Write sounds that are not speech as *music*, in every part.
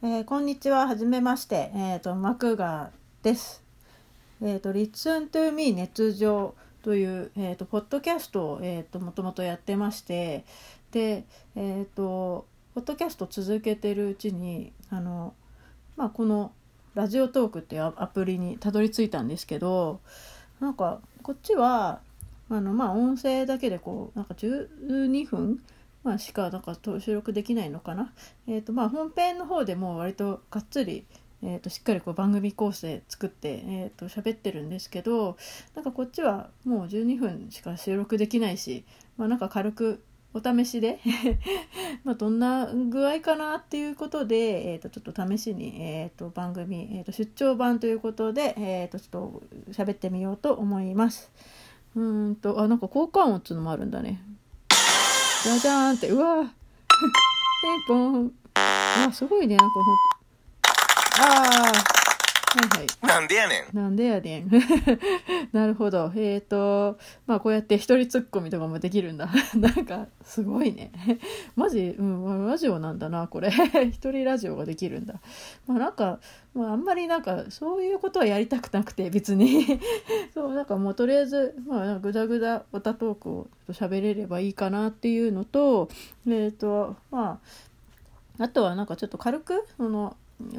えー、こんにちは、はじめまして、えっ、ー、と、マクガです。えっ、ー、と、Listen to Me 熱情という、えっ、と、ポッドキャストを、えっ、と、もともとやってまして、で、えっ、と、ポッドキャスト続けてるうちに、あの、まあ、この、ラジオトークっていうアプリにたどり着いたんですけど、なんか、こっちは、あの、まあ、音声だけでこう、なんか12分まあ、しかなんか収録できないのかな？えーとまあ、本編の方でも割とがっつり、えー、としっかりこう番組構成作って、えー、と喋ってるんですけどなんかこっちはもう12分しか収録できないし、まあ、なんか軽くお試しで *laughs* まどんな具合かなっていうことで、えー、とちょっと試しに、えー、と番組、えー、と出張版ということで、えー、とちょっと喋ってみようと思います。うんとあなんか交換音っていうのもあるんだね。じゃじゃーんって、うわ *laughs* ピンポン。あ、すごいね、なんかほんと。ああ。はいはい。なんでやねん。なんでやねん。*laughs* なるほど。えっ、ー、と、まあこうやって一人ツッコミとかもできるんだ。*laughs* なんか、すごいね。*laughs* マジ、うん、ラジオなんだな、これ。一人ラジオができるんだ。まあなんか、まああんまりなんか、そういうことはやりたくなくて、別に。そう、なんかもうとりあえず、まあぐだぐだオタトークを喋れればいいかなっていうのと、えっ、ー、と、まあ、あとはなんかちょっと軽く、その、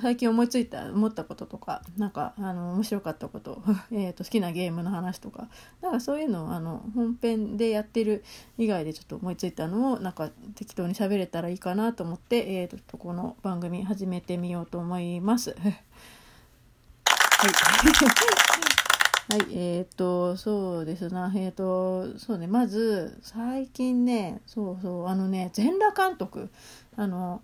最近思いついた思ったこととかなんかあの面白かったこと *laughs* えと好きなゲームの話とかなんかそういうのをあの本編でやってる以外でちょっと思いついたのをなんか適当に喋れたらいいかなと思って、えーと、この番組始めてみようと思います。*laughs* はい *laughs* はい、えっ、ー、と、そうですな、えっ、ー、と、そうね、まず、最近ね、そうそう、あのね、全裸監督、あの、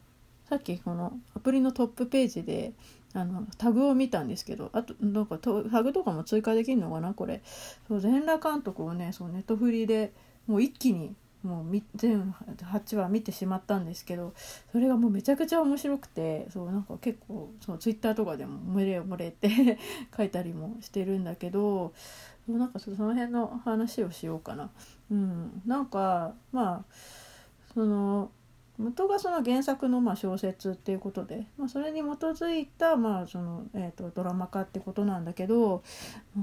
さっきこのアプリのトップページであのタグを見たんですけどあとなんかタグとかも追加できるのかな？これそう全裸監督をねそうネットフリでもう一気にもう全8話見てしまったんですけどそれがもうめちゃくちゃ面白くてそうなんか結構そうツイッターとかでも「漏れ漏れ」って書いたりもしてるんだけどなんかその辺の話をしようかな。うん、なんかまあその元がその原作のまあ小説っていうことで、まあ、それに基づいたまあその、えー、とドラマ化ってことなんだけど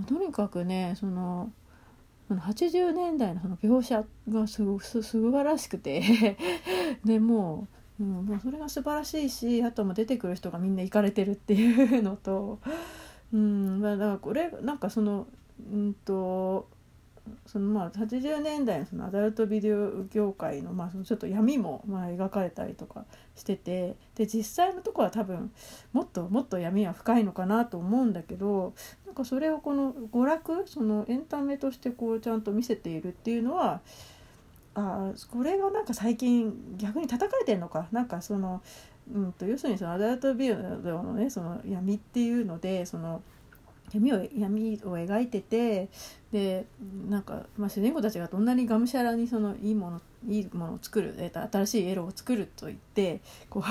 とにかくねそのその80年代のその描写がすごす素晴らしくて *laughs* でもう、うん、もうそれが素晴らしいしあとも出てくる人がみんな行かれてるっていうのと、うんまあ、だからこれなんかそのうんとそのまあ80年代のそのアダルトビデオ業界のまあそのちょっと闇もまあ描かれたりとかしててで実際のとこは多分もっともっと闇は深いのかなと思うんだけどなんかそれをこの娯楽そのエンタメとしてこうちゃんと見せているっていうのはあこれがなんか最近逆に叩かれてるのかなんかその、うんと、要するにそのアダルトビデオのねその闇っていうのでその。闇を闇を描いててでなんか、まあ、主人公たちがどんなにがむしゃらにそのいいものいいものを作る、えー、新しいエロを作ると言ってこ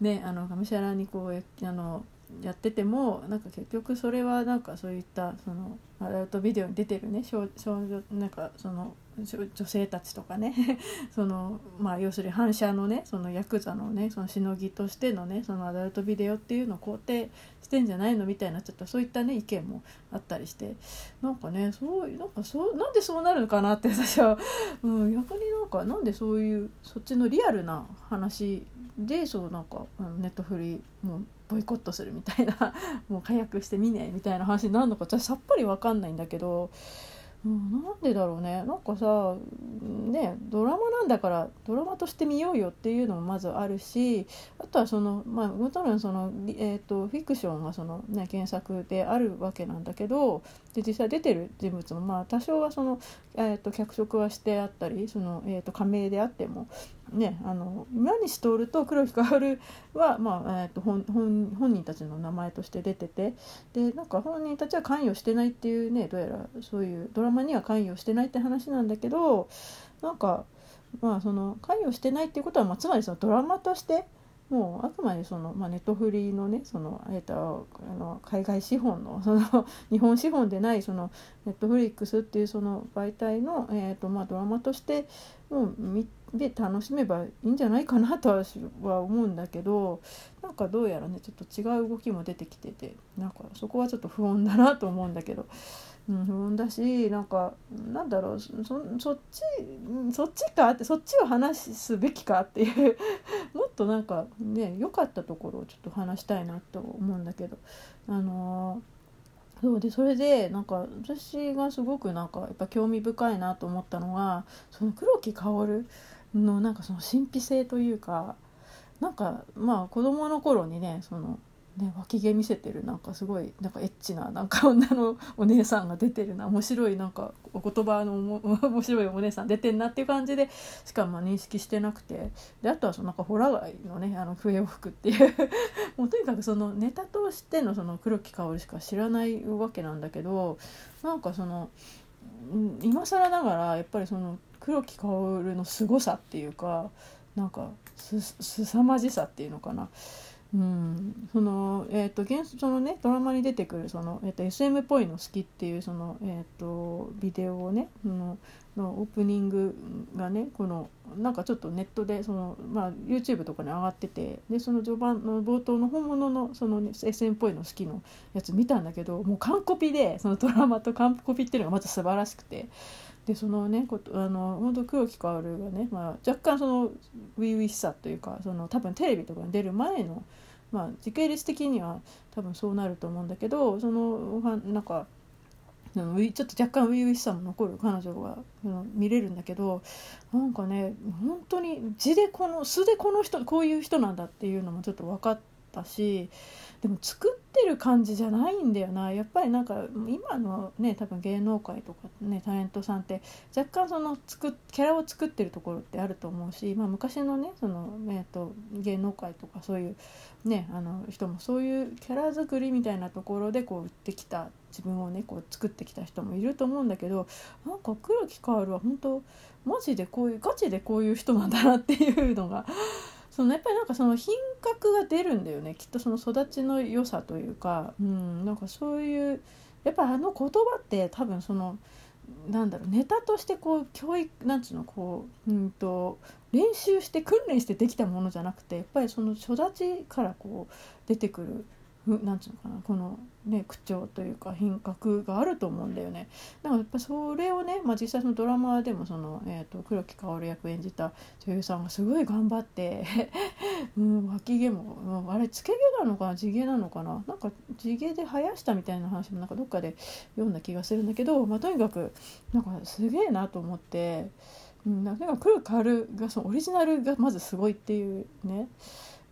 うねあのがむしゃらにこうあのやっててもなんか結局それはなんかそういったそのアダルトビデオに出てるね少女なんかその女性たちとかね *laughs* そのまあ要するに反射のねそのヤクザのねそのしのぎとしてのねそのアダルトビデオっていうのを肯定してんじゃないのみたいなちょっとそういったね意見もあったりしてなんかねそうなんかそうなんでそうなるのかなって私は、うん、逆になんかなんでそういうそっちのリアルな話でそうなんかネットフリもうボイコットするみたいな *laughs* もう解約してみねえみたいな話になるのか私さっぱり分かんないんだけどう、なんでだろうね。なんかさねドラマなんだからドラマとして見ようよっていうのもまずあるしあとはそのまあもちろんその、えーと、フィクションがその、ね、原作であるわけなんだけどで実際出てる人物もまあ多少はその、えーと、脚色はしてあったりその、えーと、仮名であってもねあの今西徹と黒木薫は、まあえー、と本本人たちの名前として出ててでなんか本人たちは関与してないっていうねどうやらそういうドラマには関与してないって話なんだけどなんかまあその関与してないっていうことは、まあ、つまりそのドラマとしてもうあくまでその、まあ、ネットフリーのねその、えーと、あの海外資本のその *laughs* 日本資本でないそのネットフリックスっていうその媒体の、えーとまあ、ドラマとしてもう見で楽しめばいいんじゃないかなとは思うんだけどなんかどうやらねちょっと違う動きも出てきててなんかそこはちょっと不穏だなと思うんだけど。うん、不穏だしなんかなんだろうそそっちそっちかってそっちを話すべきかっていう *laughs* もっとなんかね良かったところをちょっと話したいなと思うんだけどあのー、そうでそれでなんか私がすごくなんかやっぱ興味深いなと思ったのがその黒木薫のなんかその神秘性というかなんかまあ子供の頃にねそのね、脇毛見せてるなんかすごいなんかエッチななんか女の *laughs* お姉さんが出てるな面白いなんかお言葉の *laughs* 面白いお姉さん出てんなっていう感じでしかも認識してなくてであとはそのなんかホラ貝のねあの笛を吹くっていう *laughs* もうとにかくそのネタとしてのその黒木薫しか知らないわけなんだけどなんかその今更ながらやっぱりその黒木薫の凄さっていうかなんかすすさまじさっていうのかなうん、そのえーと、とそのねドラマに出てくるその、えーと、SM っぽいの好きっていうその、えーと、ビデオをねののオープニングがねこのなんかちょっとネットでその、まあ、YouTube とかに上がっててでその序盤の冒頭の本物のその、ね、SM っぽいの好きのやつ見たんだけどもう完コピでそのドラマと完コピっていうのがまた素晴らしくて。でそのねことあの本当黒木薫がね、まあ、若干その初々しさというかその多分テレビとかに出る前の、まあ、時系列的には多分そうなると思うんだけどそのなんかちょっと若干初々しさも残る彼女が見れるんだけどなんかね本当に字でこの素でこの人こういう人なんだっていうのもちょっと分かったしでも作ってる感じじゃないんだよな。やっぱりなんか今のね多分芸能界とかねタレントさんって若干その作キャラを作ってるところってあると思うし、まあ、昔のねその、えーと、芸能界とかそういうねあの人もそういうキャラ作りみたいなところでこう売ってきた自分をねこう作ってきた人もいると思うんだけどなんか黒木薫は本当マジでこういうガチでこういう人なんだなっていうのがそのやっぱりなんかその品格が出るんだよね。きっとその育ちの良さというか、うん、なんかそういうやっぱあの言葉って多分そのなんだろうネタとしてこう教育なんつうのこう、うんと、練習して訓練してできたものじゃなくてやっぱりその育ちからこう出てくるなんつうのかなこのね口調というか品格があると思うんだよねだからやっぱそれをね、まあ、実際そのドラマでもその、えーと、黒木薫役演じた女優さんがすごい頑張って *laughs* うん、脇毛も、うんあれつけ毛なのかな地毛なのかななんか地毛で生やしたみたいな話もなんかどっかで読んだ気がするんだけど、まあ、とにかくなんかすげえなと思って。うん、なんか黒木薫がそのオリジナルがまずすごいっていうね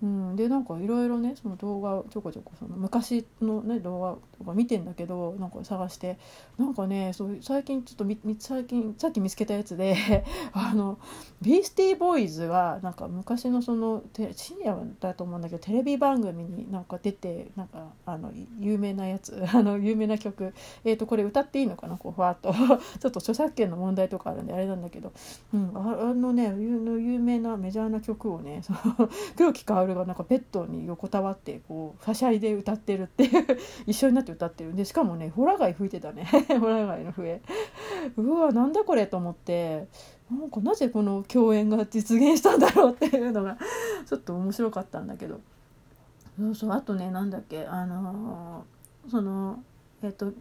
うん、でなんかいろいろねその動画ちょこちょこその昔の、ね、動画とか見てんだけどなんか探して。なんかねそう最近ちょっとみ最近さっき見つけたやつで *laughs* あのビースティーボーイズはなんか昔のその深夜だと思うんだけどテレビ番組になんか出てなんかあの有名なやつ *laughs* あの有名な曲えっ、ー、とこれ歌っていいのかなこうふわっと。*laughs* ちょっと著作権の問題とかあるんであれなんだけど、うん、あのね有名なメジャーな曲をねその黒木薫がなんかベッドに横たわってこうはしゃいで歌ってるっていう *laughs* 一緒になって歌ってる。んでしかもねホラ貝吹いてたね。*laughs* ホラ貝の笛。うわなんだこれと思って。なんかなぜこの共演が実現したんだろうっていうのがちょっと面白かったんだけど。そうそうあとねなんだっけあのー、そのえっ、と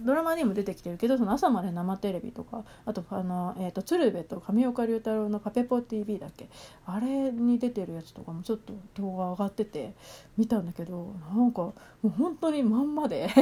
ドラマにも出てきてるけどその朝まで生テレビとかあとあの、えーと、鶴瓶と上岡龍太郎の「パペポ TV」だっけ？あれに出てるやつとかもちょっと動画上がってて見たんだけどなんかもう本当にまんまで。*laughs*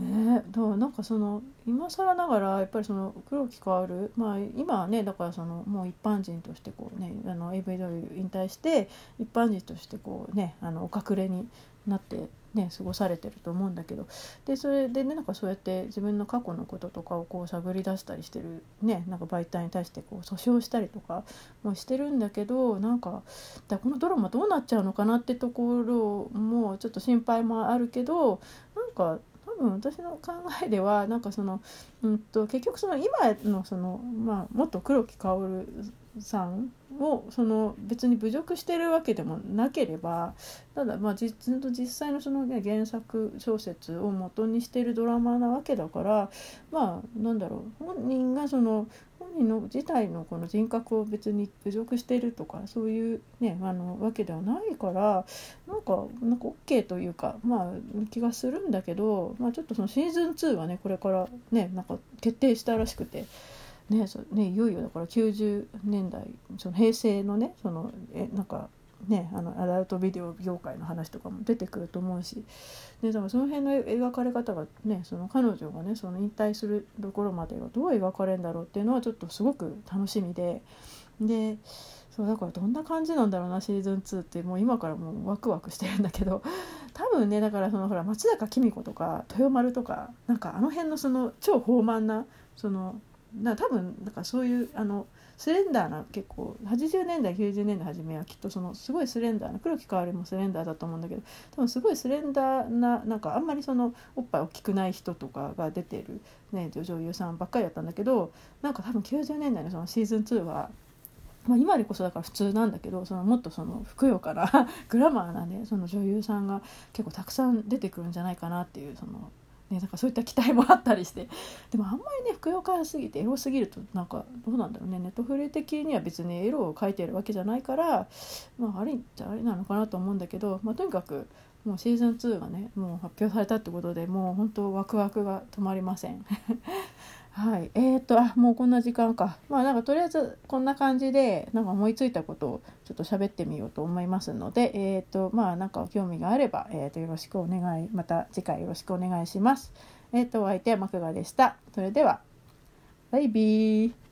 ねだからなんかその今更ながらやっぱりその黒木薫まあ今はねだからそのもう一般人としてこうねあの AV 女優引退して一般人としてこうねあのお隠れになってね過ごされてると思うんだけど。でそれでねなんかそうやって自分の過去のこととかをこう探り出したりしてるねなんか媒体に対してこう訴訟したりとかもしてるんだけどなんかだこのドラマどうなっちゃうのかなってところもちょっと心配もあるけどなんか多分私の考えではなんかその、うんと、結局その今のその、まあ、もっと黒木薫さんをその別に侮辱してるわけでもなければただまあ実実際のその、ね、原作小説を元にしてるドラマなわけだからまあなんだろう本人がその本人の自体のこの人格を別に侮辱してるとかそういうねあのわけではないからなんかなんか OK というかまあ気がするんだけど、まあ、ちょっとそのシーズン2はねこれからねなんか決定したらしくて。ねそね、いよいよだから90年代その平成のねそのえなんかね、あのアダルトビデオ業界の話とかも出てくると思うしでだからその辺の描かれ方がねその彼女がねその引退するところまでがどう描かれるんだろうっていうのはちょっとすごく楽しみででそうだからどんな感じなんだろうなシーズン2ってもう今からもうワクワクしてるんだけど *laughs* 多分ねだからそのほら松坂紀美子とか豊丸とかなんかあの辺のその超豊満なそのな多分なんかそういうあのスレンダーな結構80年代90年代初めはきっとそのすごいスレンダーな黒木かおりもスレンダーだと思うんだけど多分すごいスレンダーななんかあんまりそのおっぱい大きくない人とかが出てる、ね、女優さんばっかりだったんだけどなんか多分90年代のそのシーズン2はまあ、今でこそだから普通なんだけどそのもっとそのふくよかな *laughs* グラマーなねその女優さんが結構たくさん出てくるんじゃないかなっていうそのね、なんかそういった期待もあったりして *laughs* でもあんまりね服用感すぎてエロすぎるとなんかどうなんだろうねネットフレ的には別にエロを描いてるわけじゃないからまああれじゃあれなのかなと思うんだけど、まあ、とにかくもうシーズン2がねもう発表されたってことでもう本当ワクワクが止まりません。はいえーと、あもうこんな時間かまあなんかとりあえずこんな感じでなんか思いついたことをちょっと喋ってみようと思いますのでえーとまあなんか興味があれば、えーと、よろしくお願いまた次回よろしくお願いします。えっと、お相手はマクガでした。それではバイビー